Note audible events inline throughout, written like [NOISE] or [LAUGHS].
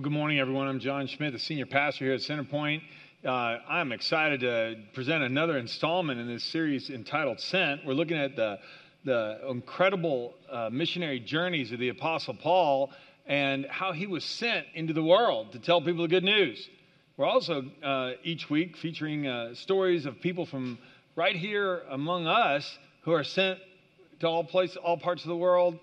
Well, good morning, everyone. I'm John Schmidt, the senior pastor here at Centerpoint. Uh, I'm excited to present another installment in this series entitled Sent. We're looking at the, the incredible uh, missionary journeys of the Apostle Paul and how he was sent into the world to tell people the good news. We're also uh, each week featuring uh, stories of people from right here among us who are sent to all places, all parts of the world,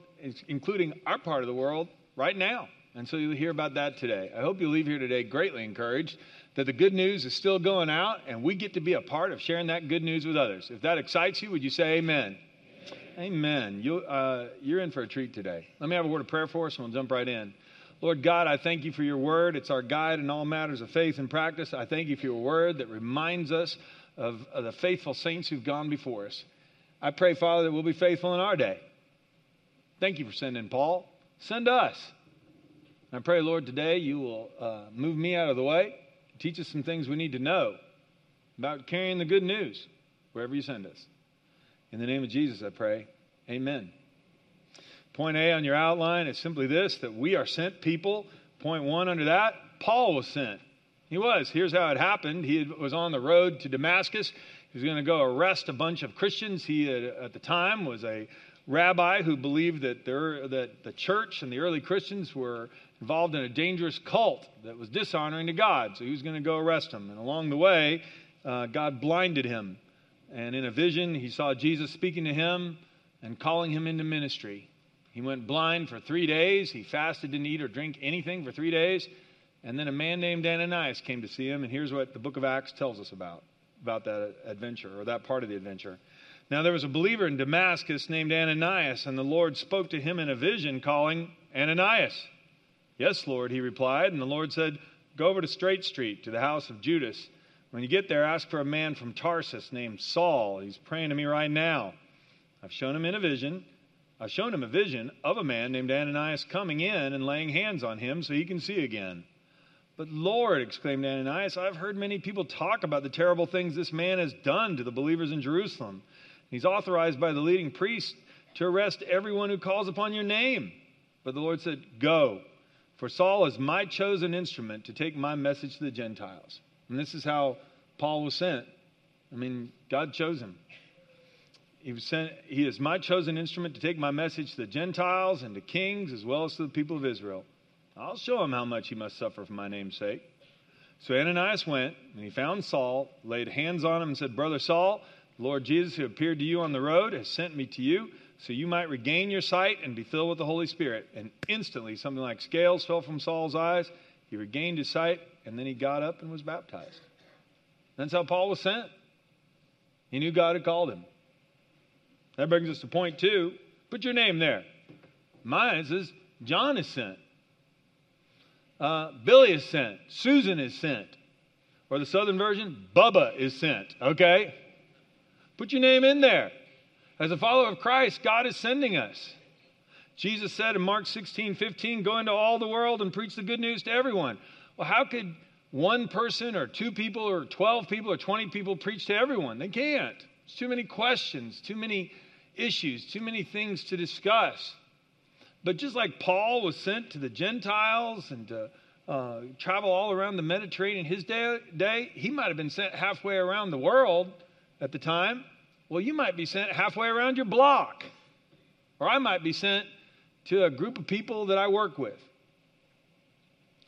including our part of the world right now. And so you'll hear about that today. I hope you leave here today greatly encouraged that the good news is still going out and we get to be a part of sharing that good news with others. If that excites you, would you say amen? Amen. You, uh, you're in for a treat today. Let me have a word of prayer for us and we'll jump right in. Lord God, I thank you for your word. It's our guide in all matters of faith and practice. I thank you for your word that reminds us of, of the faithful saints who've gone before us. I pray, Father, that we'll be faithful in our day. Thank you for sending Paul. Send us. I pray, Lord, today you will uh, move me out of the way, teach us some things we need to know about carrying the good news wherever you send us. In the name of Jesus, I pray. Amen. Point A on your outline is simply this that we are sent people. Point one under that, Paul was sent. He was. Here's how it happened. He was on the road to Damascus. He was going to go arrest a bunch of Christians. He, had, at the time, was a rabbi who believed that, there, that the church and the early Christians were involved in a dangerous cult that was dishonoring to God. So he was going to go arrest him. And along the way, uh, God blinded him. And in a vision, he saw Jesus speaking to him and calling him into ministry. He went blind for three days. He fasted, didn't eat or drink anything for three days. And then a man named Ananias came to see him. And here's what the book of Acts tells us about, about that adventure or that part of the adventure. Now, there was a believer in Damascus named Ananias, and the Lord spoke to him in a vision, calling, Ananias. Yes, Lord, he replied. And the Lord said, Go over to Straight Street to the house of Judas. When you get there, ask for a man from Tarsus named Saul. He's praying to me right now. I've shown him in a vision. I've shown him a vision of a man named Ananias coming in and laying hands on him so he can see again. But Lord, exclaimed Ananias, I've heard many people talk about the terrible things this man has done to the believers in Jerusalem. He's authorized by the leading priest to arrest everyone who calls upon your name. But the Lord said, Go for Saul is my chosen instrument to take my message to the Gentiles. And this is how Paul was sent. I mean, God chose him. He, was sent, he is my chosen instrument to take my message to the Gentiles and to kings as well as to the people of Israel. I'll show him how much he must suffer for my name's sake. So Ananias went, and he found Saul, laid hands on him, and said, Brother Saul, the Lord Jesus, who appeared to you on the road, has sent me to you so you might regain your sight and be filled with the Holy Spirit. And instantly, something like scales fell from Saul's eyes. He regained his sight, and then he got up and was baptized. That's how Paul was sent. He knew God had called him. That brings us to point two. Put your name there. Mine says John is sent. Uh, Billy is sent. Susan is sent. Or the southern version, Bubba is sent. Okay? Put your name in there. As a follower of Christ, God is sending us. Jesus said in Mark 16, 15, go into all the world and preach the good news to everyone. Well, how could one person or two people or 12 people or 20 people preach to everyone? They can't. It's too many questions, too many issues, too many things to discuss. But just like Paul was sent to the Gentiles and to uh, travel all around the Mediterranean his day, day, he might have been sent halfway around the world at the time. Well, you might be sent halfway around your block, or I might be sent to a group of people that I work with.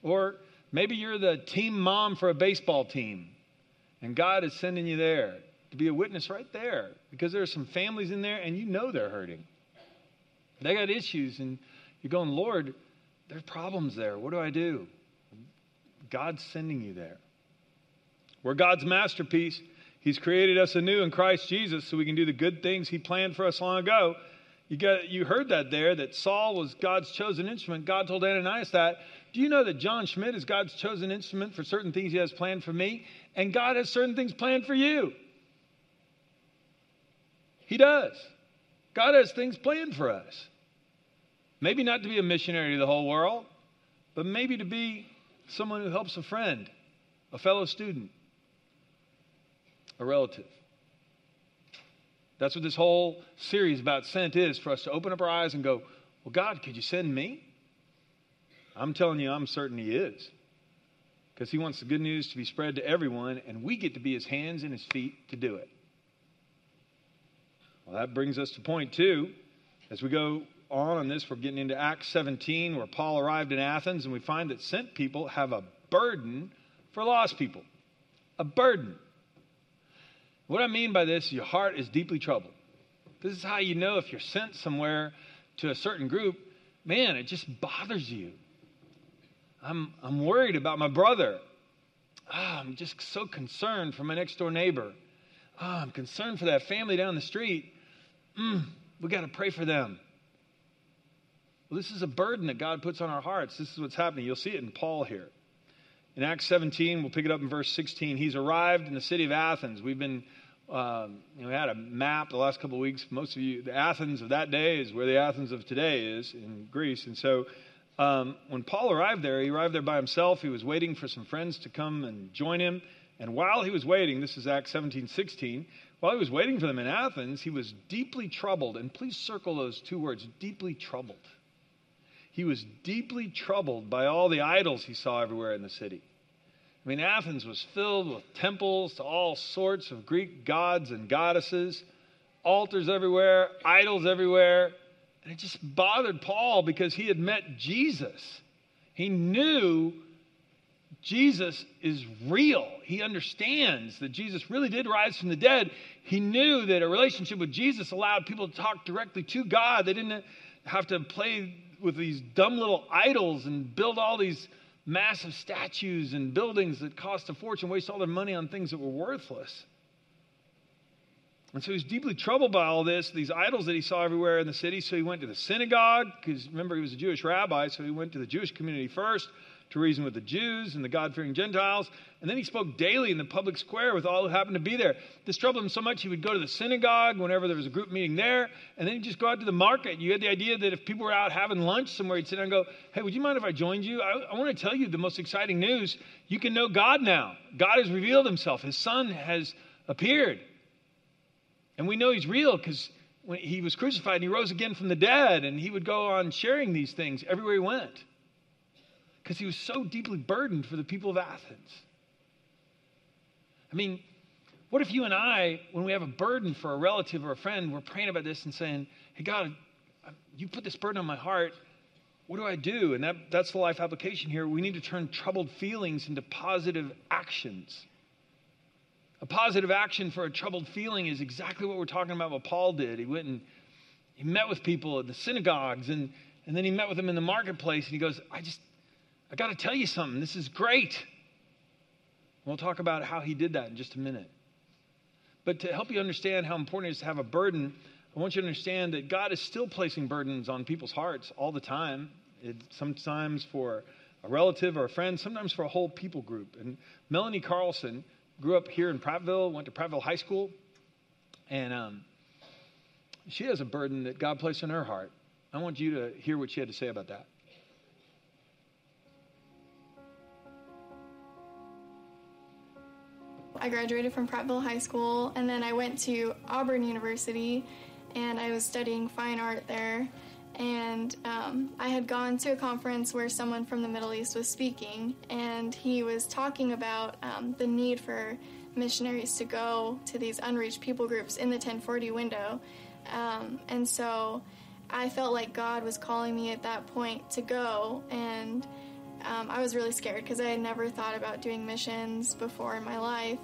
Or maybe you're the team mom for a baseball team, and God is sending you there to be a witness right there because there are some families in there and you know they're hurting. They got issues, and you're going, Lord, there's problems there. What do I do? God's sending you there. We're God's masterpiece. He's created us anew in Christ Jesus so we can do the good things He planned for us long ago. You, got, you heard that there, that Saul was God's chosen instrument. God told Ananias that. Do you know that John Schmidt is God's chosen instrument for certain things He has planned for me? And God has certain things planned for you. He does. God has things planned for us. Maybe not to be a missionary to the whole world, but maybe to be someone who helps a friend, a fellow student, a relative. That's what this whole series about sent is for us to open up our eyes and go, Well, God, could you send me? I'm telling you, I'm certain he is. Because he wants the good news to be spread to everyone, and we get to be his hands and his feet to do it. Well, that brings us to point two. As we go on on this, we're getting into Acts 17, where Paul arrived in Athens, and we find that sent people have a burden for lost people. A burden. What I mean by this, your heart is deeply troubled. This is how you know if you're sent somewhere to a certain group, man, it just bothers you. I'm, I'm worried about my brother. Oh, I'm just so concerned for my next door neighbor. Oh, I'm concerned for that family down the street. Mm, we got to pray for them. Well, this is a burden that God puts on our hearts. This is what's happening. You'll see it in Paul here. In Acts 17, we'll pick it up in verse 16. He's arrived in the city of Athens. We've been, um, we had a map the last couple of weeks. Most of you, the Athens of that day is where the Athens of today is in Greece. And so um, when Paul arrived there, he arrived there by himself. He was waiting for some friends to come and join him. And while he was waiting, this is Acts 17, 16, while he was waiting for them in Athens, he was deeply troubled. And please circle those two words deeply troubled. He was deeply troubled by all the idols he saw everywhere in the city. I mean, Athens was filled with temples to all sorts of Greek gods and goddesses, altars everywhere, idols everywhere. And it just bothered Paul because he had met Jesus. He knew Jesus is real. He understands that Jesus really did rise from the dead. He knew that a relationship with Jesus allowed people to talk directly to God. They didn't have to play with these dumb little idols and build all these massive statues and buildings that cost a fortune, waste all their money on things that were worthless. And so he's deeply troubled by all this, these idols that he saw everywhere in the city. So he went to the synagogue, because remember, he was a Jewish rabbi, so he went to the Jewish community first to reason with the Jews and the God fearing Gentiles. And then he spoke daily in the public square with all who happened to be there. This troubled him so much he would go to the synagogue whenever there was a group meeting there, and then he'd just go out to the market. You had the idea that if people were out having lunch somewhere, he'd sit down and go, Hey, would you mind if I joined you? I, I want to tell you the most exciting news. You can know God now. God has revealed himself, His Son has appeared. And we know He's real because when he was crucified and he rose again from the dead, and he would go on sharing these things everywhere he went because he was so deeply burdened for the people of Athens. I mean, what if you and I, when we have a burden for a relative or a friend, we're praying about this and saying, Hey, God, you put this burden on my heart. What do I do? And that, that's the life application here. We need to turn troubled feelings into positive actions. A positive action for a troubled feeling is exactly what we're talking about, what Paul did. He went and he met with people at the synagogues and, and then he met with them in the marketplace and he goes, I just, I got to tell you something. This is great. We'll talk about how he did that in just a minute. But to help you understand how important it is to have a burden, I want you to understand that God is still placing burdens on people's hearts all the time. It, sometimes for a relative or a friend, sometimes for a whole people group. And Melanie Carlson grew up here in Prattville, went to Prattville High School, and um, she has a burden that God placed in her heart. I want you to hear what she had to say about that. I graduated from Prattville High School and then I went to Auburn University and I was studying fine art there. And um, I had gone to a conference where someone from the Middle East was speaking, and he was talking about um, the need for missionaries to go to these unreached people groups in the 1040 window. Um, and so I felt like God was calling me at that point to go, and um, I was really scared because I had never thought about doing missions before in my life.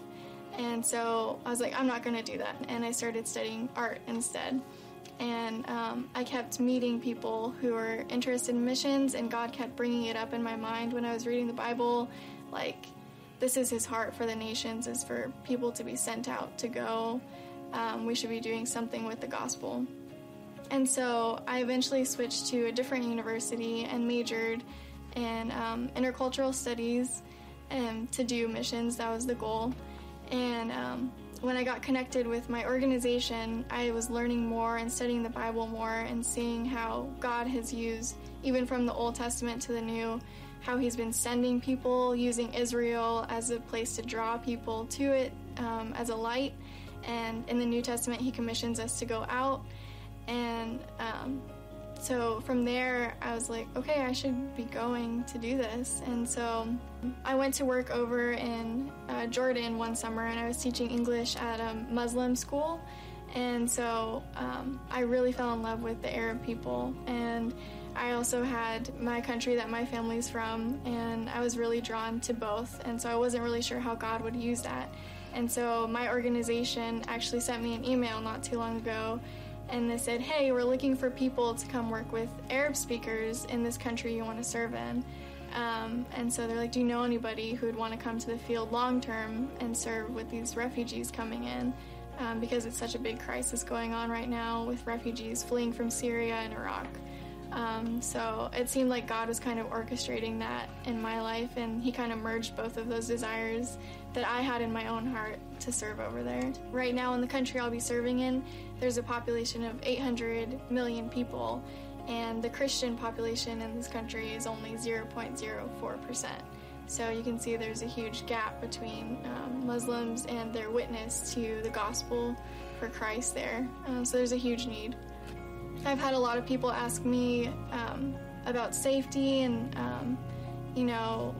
And so I was like, I'm not going to do that. And I started studying art instead. And um, I kept meeting people who were interested in missions, and God kept bringing it up in my mind when I was reading the Bible. Like, this is His heart for the nations, is for people to be sent out to go. Um, we should be doing something with the gospel. And so I eventually switched to a different university and majored in um, intercultural studies and to do missions. That was the goal. And um, when I got connected with my organization, I was learning more and studying the Bible more and seeing how God has used, even from the Old Testament to the New, how He's been sending people, using Israel as a place to draw people to it um, as a light. And in the New Testament, He commissions us to go out. And um, so from there, I was like, okay, I should be going to do this. And so I went to work over in uh, Jordan one summer and I was teaching English at a Muslim school. And so um, I really fell in love with the Arab people. And I also had my country that my family's from, and I was really drawn to both. And so I wasn't really sure how God would use that. And so my organization actually sent me an email not too long ago and they said, Hey, we're looking for people to come work with Arab speakers in this country you want to serve in. Um, and so they're like, Do you know anybody who would want to come to the field long term and serve with these refugees coming in? Um, because it's such a big crisis going on right now with refugees fleeing from Syria and Iraq. Um, so it seemed like God was kind of orchestrating that in my life, and He kind of merged both of those desires that I had in my own heart to serve over there. Right now, in the country I'll be serving in, there's a population of 800 million people, and the Christian population in this country is only 0.04%. So you can see there's a huge gap between um, Muslims and their witness to the gospel for Christ there. Um, so there's a huge need. I've had a lot of people ask me um, about safety and, um, you know,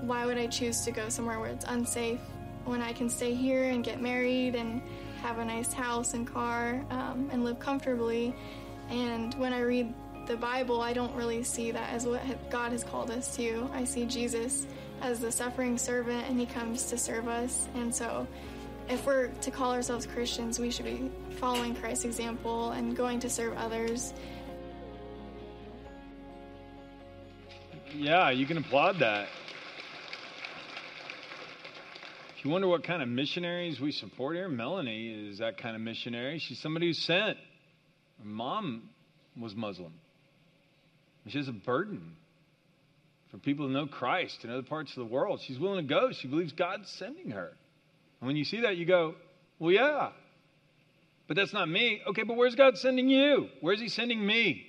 why would I choose to go somewhere where it's unsafe when I can stay here and get married and have a nice house and car um, and live comfortably. And when I read the Bible, I don't really see that as what God has called us to. I see Jesus as the suffering servant, and he comes to serve us. And so, if we're to call ourselves Christians, we should be following Christ's example and going to serve others. Yeah, you can applaud that. If you wonder what kind of missionaries we support here, Melanie is that kind of missionary. She's somebody who's sent. Her mom was Muslim. She has a burden for people to know Christ in other parts of the world. She's willing to go. She believes God's sending her. And when you see that, you go, well, yeah. But that's not me. Okay, but where's God sending you? Where's He sending me?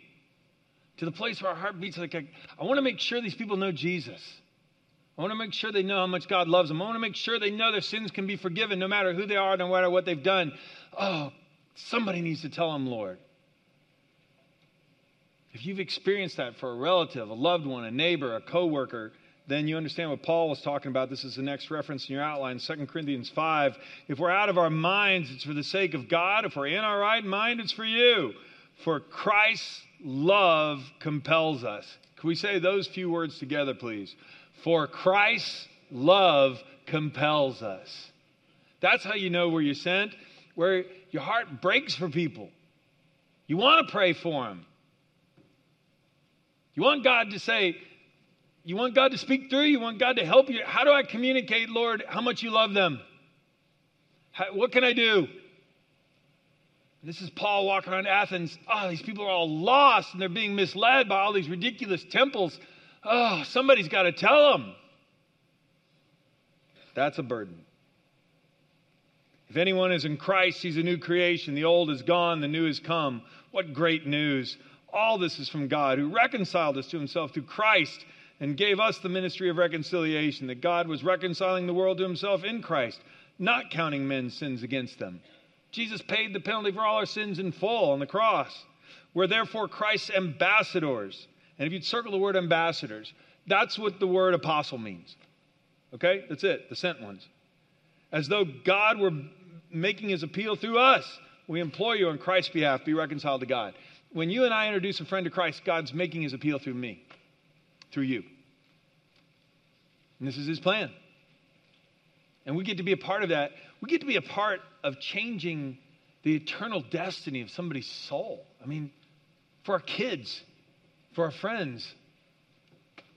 To the place where our heart beats like, I, I want to make sure these people know Jesus. I want to make sure they know how much God loves them. I want to make sure they know their sins can be forgiven no matter who they are, no matter what they've done. Oh, somebody needs to tell them, Lord. If you've experienced that for a relative, a loved one, a neighbor, a coworker, then you understand what Paul was talking about. This is the next reference in your outline, 2 Corinthians 5. If we're out of our minds, it's for the sake of God. If we're in our right mind, it's for you. For Christ's love compels us. Can we say those few words together, please? For Christ's love compels us. That's how you know where you're sent, where your heart breaks for people. You want to pray for them. You want God to say, you want God to speak through you, You want God to help you. How do I communicate, Lord, how much you love them? How, what can I do? This is Paul walking around Athens. Oh, these people are all lost and they're being misled by all these ridiculous temples. Oh, somebody's got to tell them. That's a burden. If anyone is in Christ, he's a new creation. The old is gone, the new has come. What great news! All this is from God, who reconciled us to himself through Christ and gave us the ministry of reconciliation, that God was reconciling the world to himself in Christ, not counting men's sins against them. Jesus paid the penalty for all our sins in full on the cross. We're therefore Christ's ambassadors and if you'd circle the word ambassadors, that's what the word apostle means. Okay? That's it, the sent ones. As though God were making his appeal through us. We implore you on Christ's behalf, be reconciled to God. When you and I introduce a friend to Christ, God's making his appeal through me, through you. And this is his plan. And we get to be a part of that. We get to be a part of changing the eternal destiny of somebody's soul. I mean, for our kids, for our friends.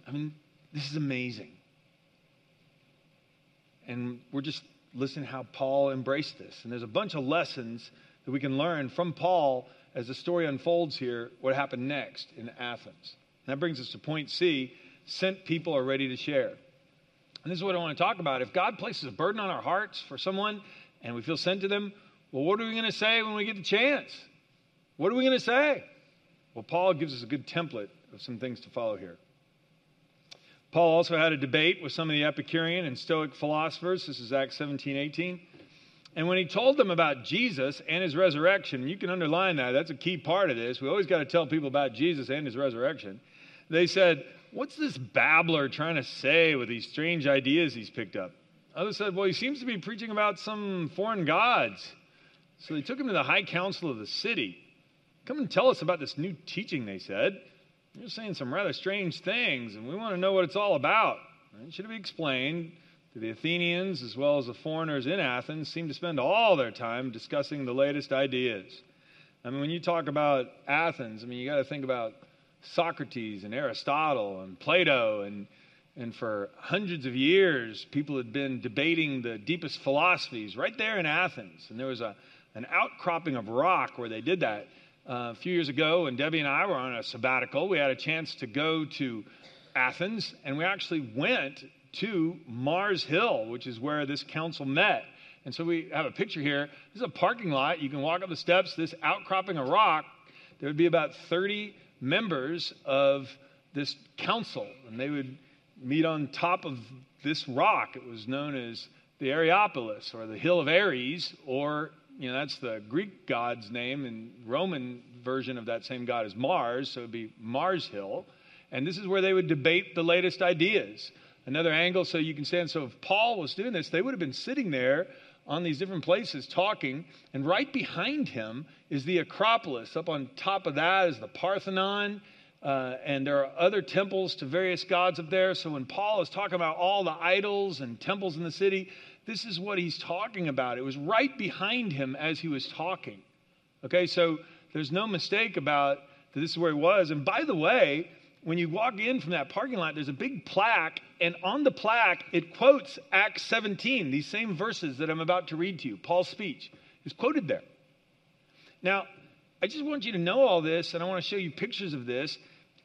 I mean, this is amazing. And we're just listening how Paul embraced this. And there's a bunch of lessons that we can learn from Paul as the story unfolds here, what happened next in Athens. And that brings us to point C sent people are ready to share. And this is what I want to talk about. If God places a burden on our hearts for someone and we feel sent to them, well, what are we going to say when we get the chance? What are we going to say? Well, Paul gives us a good template of some things to follow here. Paul also had a debate with some of the Epicurean and Stoic philosophers. This is Acts 17 18. And when he told them about Jesus and his resurrection, you can underline that. That's a key part of this. We always got to tell people about Jesus and his resurrection. They said, What's this babbler trying to say with these strange ideas he's picked up? Others said, Well, he seems to be preaching about some foreign gods. So they took him to the high council of the city. Come and tell us about this new teaching, they said. You're saying some rather strange things, and we want to know what it's all about. It should be explained the Athenians, as well as the foreigners in Athens, seem to spend all their time discussing the latest ideas. I mean, when you talk about Athens, I mean, you got to think about Socrates and Aristotle and Plato, and, and for hundreds of years, people had been debating the deepest philosophies right there in Athens. And there was a, an outcropping of rock where they did that. Uh, a few years ago, when Debbie and I were on a sabbatical, we had a chance to go to Athens, and we actually went to Mars Hill, which is where this council met. And so we have a picture here. This is a parking lot. You can walk up the steps, this outcropping of rock. There would be about 30 members of this council, and they would meet on top of this rock. It was known as the Areopolis or the Hill of Ares, or, you know, that's the Greek god's name, and Roman version of that same god is Mars, so it would be Mars Hill. And this is where they would debate the latest ideas another angle so you can stand. So if Paul was doing this, they would have been sitting there on these different places talking, and right behind him is the Acropolis. Up on top of that is the Parthenon. Uh, and there are other temples to various gods up there. So when Paul is talking about all the idols and temples in the city, this is what he's talking about. It was right behind him as he was talking. Okay, so there's no mistake about that this is where he was. And by the way, when you walk in from that parking lot, there's a big plaque, and on the plaque, it quotes Acts 17, these same verses that I'm about to read to you. Paul's speech is quoted there. Now, I just want you to know all this, and I want to show you pictures of this.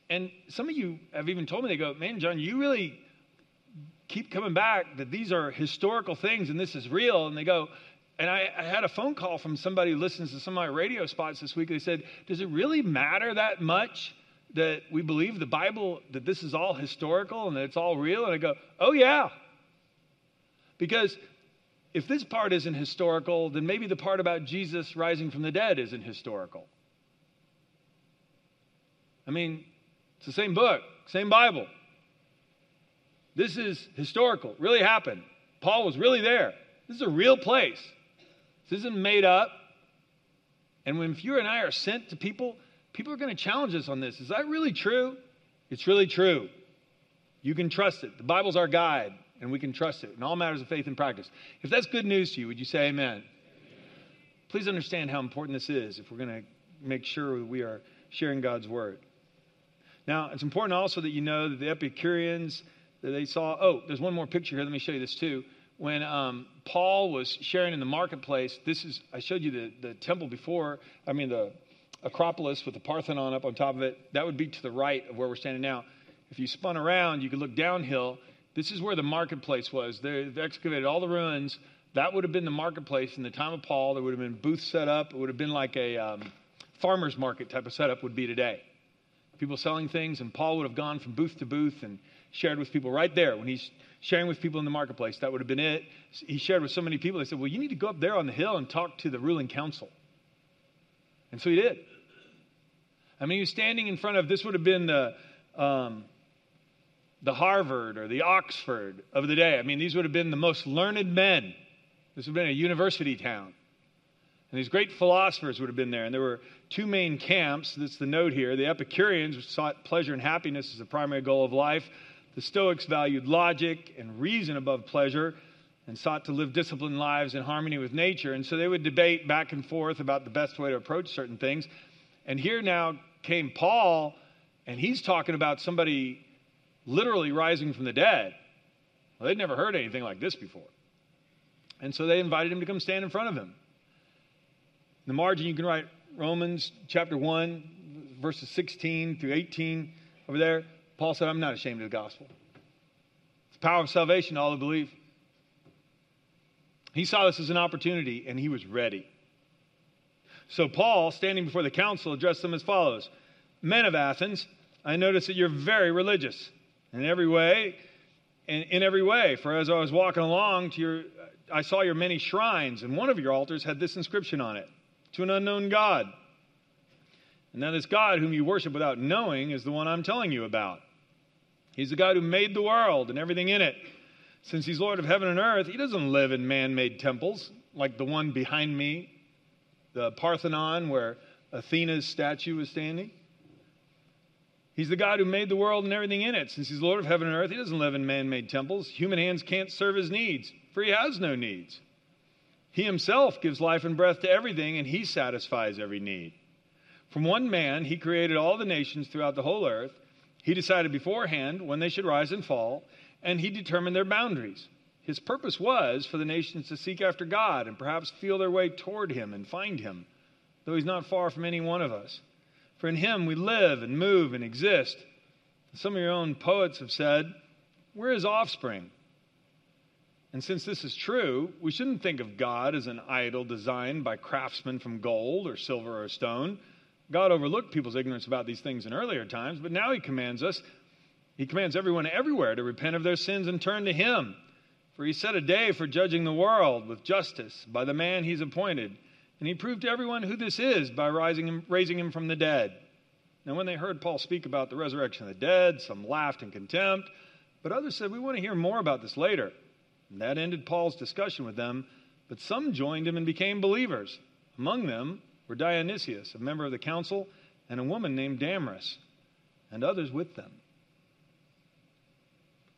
And some of you have even told me, they go, Man, John, you really keep coming back that these are historical things and this is real. And they go, and I, I, had a phone call from somebody who listens to some of my radio spots this week. They said, Does it really matter that much that we believe the Bible, that this is all historical and that it's all real? And I go, oh, yeah. Because if this part isn't historical, then maybe the part about Jesus rising from the dead isn't historical. I mean, it's the same book, same Bible. This is historical, really happened. Paul was really there. This is a real place. This isn't made up. And when you and I are sent to people people are going to challenge us on this. Is that really true? It's really true. You can trust it. The Bible's our guide, and we can trust it in all matters of faith and practice. If that's good news to you, would you say amen? amen. Please understand how important this is if we're going to make sure we are sharing God's word. Now, it's important also that you know that the Epicureans, that they saw, oh, there's one more picture here. Let me show you this too. When um, Paul was sharing in the marketplace, this is, I showed you the, the temple before, I mean, the Acropolis with the Parthenon up on top of it. That would be to the right of where we're standing now. If you spun around, you could look downhill. This is where the marketplace was. They've excavated all the ruins. That would have been the marketplace in the time of Paul. There would have been booths set up. It would have been like a um, farmer's market type of setup would be today. People selling things, and Paul would have gone from booth to booth and shared with people right there when he's sharing with people in the marketplace. That would have been it. He shared with so many people. They said, Well, you need to go up there on the hill and talk to the ruling council. And so he did. I mean, he was standing in front of this would have been the um, the Harvard or the Oxford of the day. I mean, these would have been the most learned men. This would have been a university town. And these great philosophers would have been there. And there were two main camps. That's the note here. The Epicureans sought pleasure and happiness as the primary goal of life. The Stoics valued logic and reason above pleasure and sought to live disciplined lives in harmony with nature. And so they would debate back and forth about the best way to approach certain things. And here now came Paul, and he's talking about somebody literally rising from the dead. Well, they'd never heard anything like this before. And so they invited him to come stand in front of him. In the margin, you can write Romans chapter 1, verses 16 through 18 over there. Paul said, I'm not ashamed of the gospel. It's the power of salvation to all who believe. He saw this as an opportunity, and he was ready. So Paul, standing before the council, addressed them as follows Men of Athens, I notice that you're very religious in every way, and in every way. For as I was walking along to your, I saw your many shrines, and one of your altars had this inscription on it To an unknown God. And now, this God whom you worship without knowing is the one I'm telling you about. He's the God who made the world and everything in it. Since He's Lord of heaven and earth, He doesn't live in man made temples like the one behind me, the Parthenon, where Athena's statue is standing. He's the God who made the world and everything in it. Since He's Lord of heaven and earth, He doesn't live in man made temples. Human hands can't serve His needs, for He has no needs. He Himself gives life and breath to everything, and He satisfies every need. From one man, he created all the nations throughout the whole earth. He decided beforehand when they should rise and fall, and he determined their boundaries. His purpose was for the nations to seek after God and perhaps feel their way toward him and find him, though he's not far from any one of us. For in him we live and move and exist. Some of your own poets have said, We're his offspring. And since this is true, we shouldn't think of God as an idol designed by craftsmen from gold or silver or stone. God overlooked people's ignorance about these things in earlier times, but now He commands us, He commands everyone everywhere to repent of their sins and turn to Him. For He set a day for judging the world with justice by the man He's appointed. And He proved to everyone who this is by rising raising Him from the dead. Now, when they heard Paul speak about the resurrection of the dead, some laughed in contempt, but others said, We want to hear more about this later. And that ended Paul's discussion with them, but some joined him and became believers. Among them, were Dionysius, a member of the council, and a woman named Damaris, and others with them.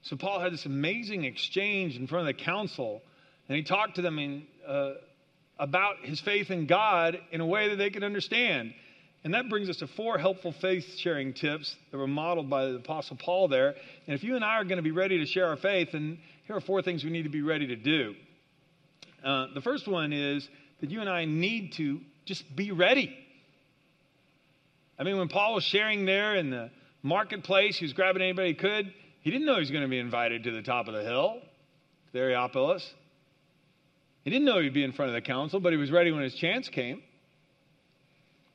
So Paul had this amazing exchange in front of the council, and he talked to them in, uh, about his faith in God in a way that they could understand. And that brings us to four helpful faith sharing tips that were modeled by the Apostle Paul there. And if you and I are going to be ready to share our faith, then here are four things we need to be ready to do. Uh, the first one is that you and I need to just be ready. I mean, when Paul was sharing there in the marketplace, he was grabbing anybody he could. He didn't know he was going to be invited to the top of the hill, the Areopagus. He didn't know he'd be in front of the council, but he was ready when his chance came.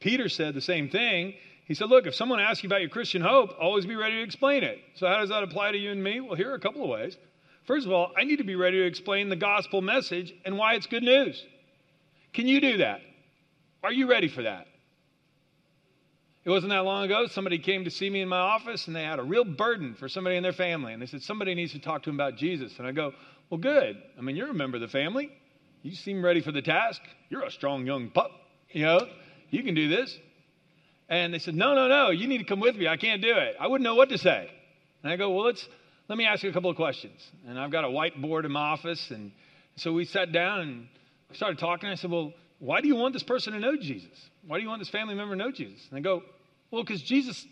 Peter said the same thing. He said, Look, if someone asks you about your Christian hope, always be ready to explain it. So, how does that apply to you and me? Well, here are a couple of ways. First of all, I need to be ready to explain the gospel message and why it's good news. Can you do that? Are you ready for that? It wasn't that long ago, somebody came to see me in my office and they had a real burden for somebody in their family. And they said, Somebody needs to talk to them about Jesus. And I go, Well, good. I mean, you're a member of the family. You seem ready for the task. You're a strong young pup. You know, you can do this. And they said, No, no, no, you need to come with me. I can't do it. I wouldn't know what to say. And I go, Well, let's let me ask you a couple of questions. And I've got a whiteboard in my office. And so we sat down and started talking. I said, Well, why do you want this person to know Jesus? Why do you want this family member to know Jesus? And they go, Well, because Jesus,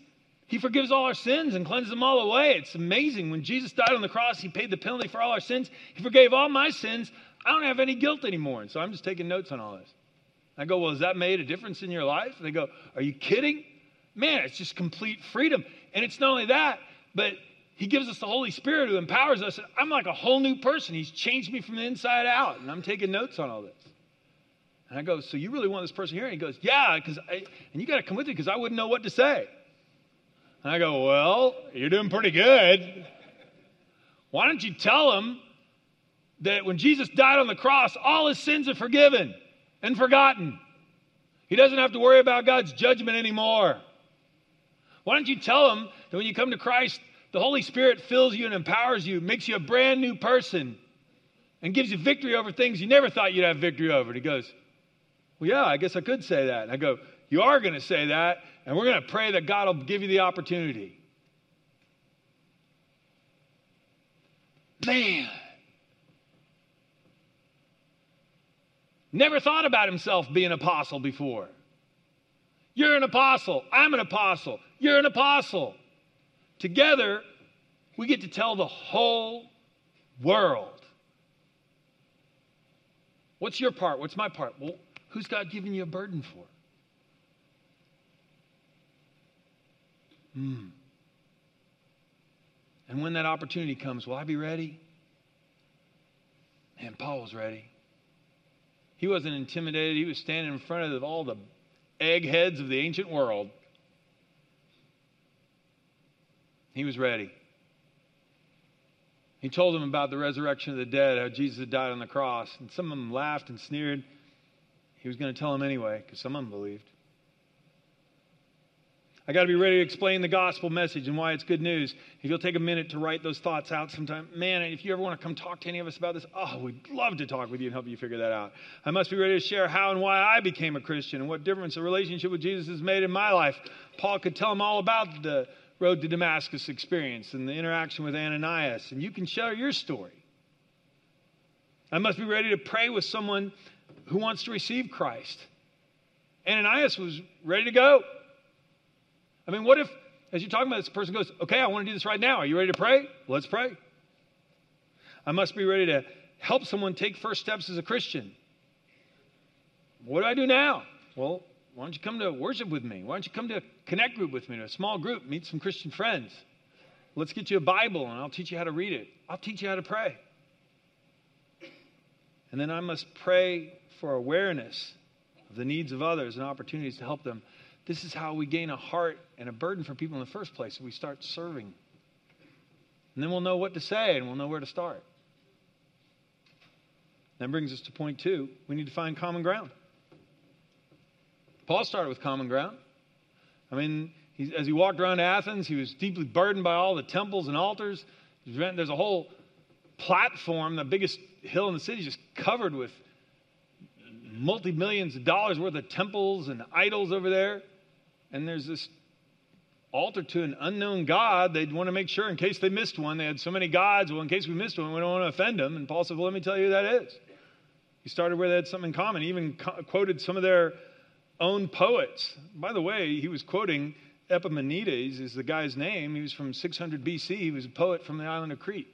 He forgives all our sins and cleanses them all away. It's amazing. When Jesus died on the cross, He paid the penalty for all our sins. He forgave all my sins. I don't have any guilt anymore. And so I'm just taking notes on all this. I go, Well, has that made a difference in your life? And they go, Are you kidding? Man, it's just complete freedom. And it's not only that, but he gives us the Holy Spirit who empowers us. I'm like a whole new person. He's changed me from the inside out. And I'm taking notes on all this. And I go, So you really want this person here? And he goes, Yeah, because and you got to come with me because I wouldn't know what to say. And I go, Well, you're doing pretty good. Why don't you tell him that when Jesus died on the cross, all his sins are forgiven and forgotten? He doesn't have to worry about God's judgment anymore. Why don't you tell him that when you come to Christ, the Holy Spirit fills you and empowers you, makes you a brand new person, and gives you victory over things you never thought you'd have victory over? And he goes, well, yeah, I guess I could say that. And I go, You are going to say that, and we're going to pray that God will give you the opportunity. Man. Never thought about himself being an apostle before. You're an apostle. I'm an apostle. You're an apostle. Together, we get to tell the whole world. What's your part? What's my part? Well, Who's God giving you a burden for? Hmm. And when that opportunity comes, will I be ready? Man, Paul was ready. He wasn't intimidated. He was standing in front of all the eggheads of the ancient world. He was ready. He told them about the resurrection of the dead, how Jesus had died on the cross. And some of them laughed and sneered. He was going to tell them anyway, because some of them believed. I got to be ready to explain the gospel message and why it's good news. If you'll take a minute to write those thoughts out sometime, man, if you ever want to come talk to any of us about this, oh, we'd love to talk with you and help you figure that out. I must be ready to share how and why I became a Christian and what difference a relationship with Jesus has made in my life. Paul could tell them all about the road to Damascus experience and the interaction with Ananias, and you can share your story. I must be ready to pray with someone who wants to receive Christ. Ananias was ready to go. I mean, what if, as you're talking about this, person goes, Okay, I want to do this right now. Are you ready to pray? Let's pray. I must be ready to help someone take first steps as a Christian. What do I do now? Well, why don't you come to worship with me? Why don't you come to a connect group with me, to a small group, meet some Christian friends? Let's get you a Bible and I'll teach you how to read it. I'll teach you how to pray. And then I must pray for awareness of the needs of others and opportunities to help them this is how we gain a heart and a burden for people in the first place. We start serving. And then we'll know what to say and we'll know where to start. That brings us to point two. We need to find common ground. Paul started with common ground. I mean, he, as he walked around Athens, he was deeply burdened by all the temples and altars. There's a whole platform, the biggest hill in the city, just covered with multi millions of dollars worth of temples and idols over there and there's this altar to an unknown God. They'd want to make sure, in case they missed one, they had so many gods. Well, in case we missed one, we don't want to offend them. And Paul said, Well, let me tell you who that is. He started where they had something in common. He even co- quoted some of their own poets. By the way, he was quoting Epimenides, is the guy's name. He was from 600 BC. He was a poet from the island of Crete.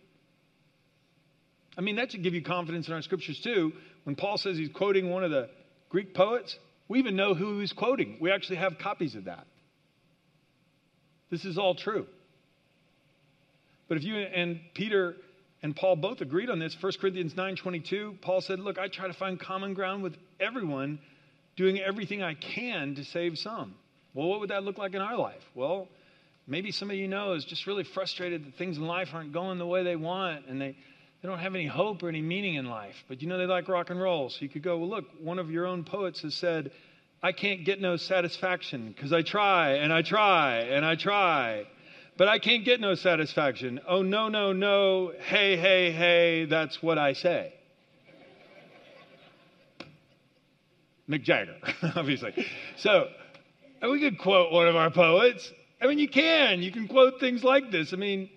I mean, that should give you confidence in our scriptures too. When Paul says he's quoting one of the Greek poets, we even know who he's quoting. We actually have copies of that. This is all true. But if you and Peter and Paul both agreed on this, 1 Corinthians 9:22, Paul said, "Look, I try to find common ground with everyone, doing everything I can to save some." Well, what would that look like in our life? Well, maybe some of you know is just really frustrated that things in life aren't going the way they want and they they don't have any hope or any meaning in life. But you know, they like rock and roll. So you could go, well, look, one of your own poets has said, I can't get no satisfaction because I try and I try and I try, but I can't get no satisfaction. Oh, no, no, no. Hey, hey, hey, that's what I say. Mick Jagger, [LAUGHS] obviously. So we could quote one of our poets. I mean, you can. You can quote things like this. I mean,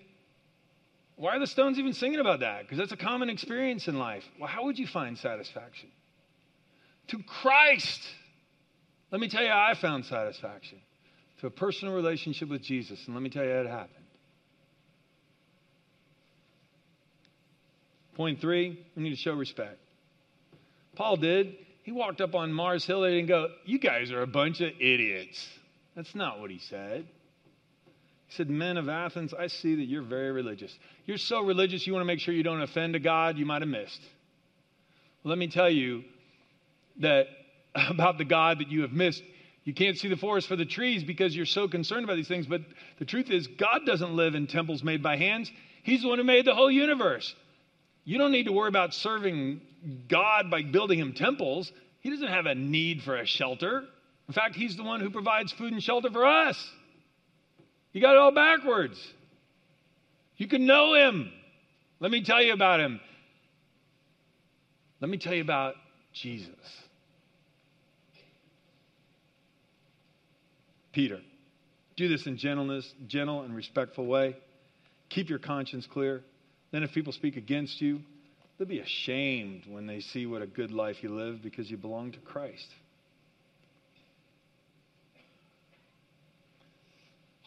why are the Stones even singing about that? Because that's a common experience in life. Well, how would you find satisfaction? To Christ. Let me tell you how I found satisfaction. To a personal relationship with Jesus. And let me tell you how it happened. Point three, we need to show respect. Paul did. He walked up on Mars Hill and go, You guys are a bunch of idiots. That's not what he said. He said, Men of Athens, I see that you're very religious. You're so religious, you want to make sure you don't offend a God you might have missed. Well, let me tell you that [LAUGHS] about the God that you have missed. You can't see the forest for the trees because you're so concerned about these things. But the truth is, God doesn't live in temples made by hands, He's the one who made the whole universe. You don't need to worry about serving God by building Him temples. He doesn't have a need for a shelter. In fact, He's the one who provides food and shelter for us. You got it all backwards. You can know him. Let me tell you about him. Let me tell you about Jesus. Peter, do this in gentleness, gentle and respectful way. Keep your conscience clear. Then if people speak against you, they'll be ashamed when they see what a good life you live because you belong to Christ.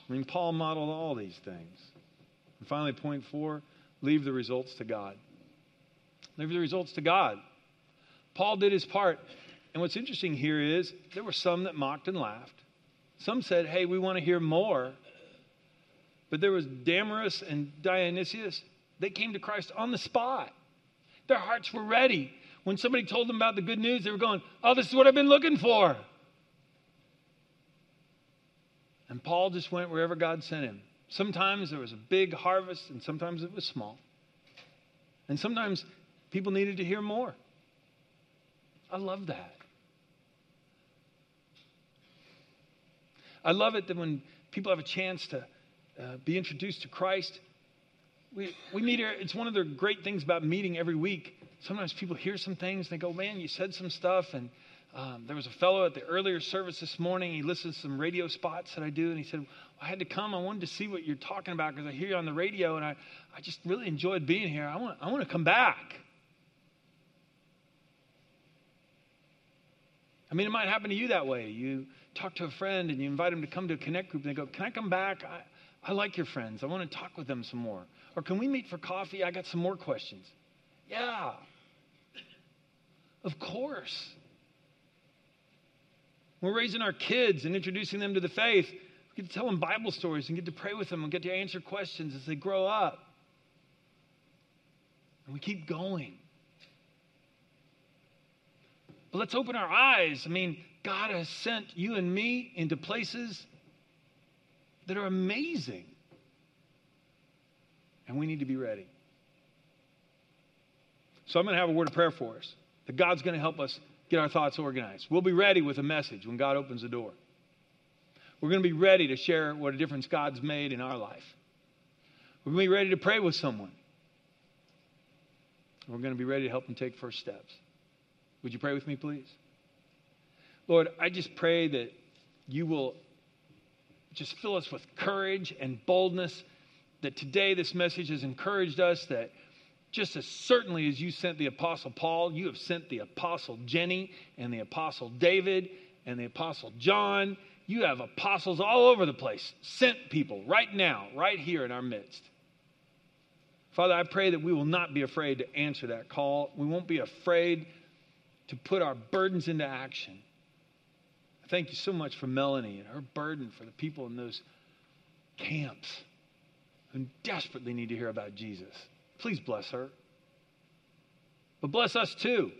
I mean, Paul modeled all these things. And finally, point four leave the results to God. Leave the results to God. Paul did his part. And what's interesting here is there were some that mocked and laughed. Some said, hey, we want to hear more. But there was Damaris and Dionysius. They came to Christ on the spot. Their hearts were ready. When somebody told them about the good news, they were going, oh, this is what I've been looking for. And Paul just went wherever God sent him. Sometimes there was a big harvest, and sometimes it was small. And sometimes people needed to hear more. I love that. I love it that when people have a chance to uh, be introduced to Christ, we, we meet. It's one of the great things about meeting every week. Sometimes people hear some things, they go, Man, you said some stuff. And um, there was a fellow at the earlier service this morning. He listened to some radio spots that I do, and he said, well, I had to come. I wanted to see what you're talking about because I hear you on the radio, and I, I just really enjoyed being here. I want, I want to come back. I mean, it might happen to you that way. You talk to a friend and you invite them to come to a connect group, and they go, Can I come back? I, I like your friends. I want to talk with them some more. Or can we meet for coffee? I got some more questions. Yeah. Of course. We're raising our kids and introducing them to the faith. We get to tell them Bible stories and get to pray with them and get to answer questions as they grow up. And we keep going. But let's open our eyes. I mean, God has sent you and me into places that are amazing. And we need to be ready. So I'm going to have a word of prayer for us that God's going to help us get our thoughts organized. We'll be ready with a message when God opens the door. We're going to be ready to share what a difference God's made in our life. We're going to be ready to pray with someone. We're going to be ready to help them take first steps. Would you pray with me, please? Lord, I just pray that you will just fill us with courage and boldness. That today this message has encouraged us that just as certainly as you sent the Apostle Paul, you have sent the Apostle Jenny and the Apostle David and the Apostle John. You have apostles all over the place, sent people right now, right here in our midst. Father, I pray that we will not be afraid to answer that call. We won't be afraid to put our burdens into action. Thank you so much for Melanie and her burden for the people in those camps who desperately need to hear about Jesus. Please bless her. But bless us too,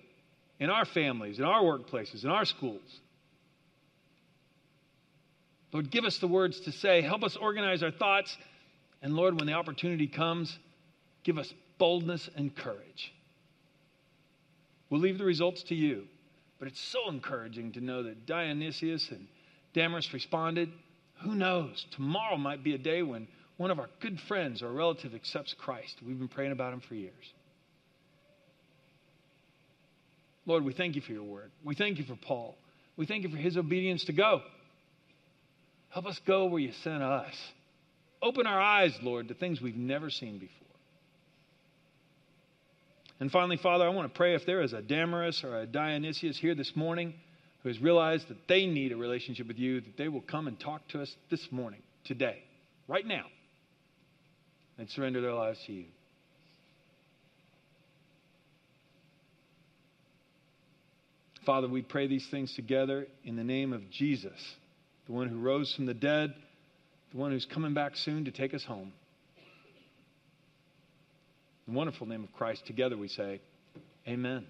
in our families, in our workplaces, in our schools. Lord, give us the words to say. Help us organize our thoughts. And Lord, when the opportunity comes, give us boldness and courage. We'll leave the results to you. But it's so encouraging to know that Dionysius and Damaris responded. Who knows? Tomorrow might be a day when one of our good friends or relative accepts Christ. We've been praying about him for years. Lord, we thank you for your word. We thank you for Paul. We thank you for his obedience to go. Help us go where you sent us. Open our eyes, Lord, to things we've never seen before. And finally, Father, I want to pray if there is a Damaris or a Dionysius here this morning who has realized that they need a relationship with you, that they will come and talk to us this morning, today, right now, and surrender their lives to you. Father, we pray these things together in the name of Jesus, the one who rose from the dead, the one who's coming back soon to take us home the wonderful name of Christ, together we say, Amen.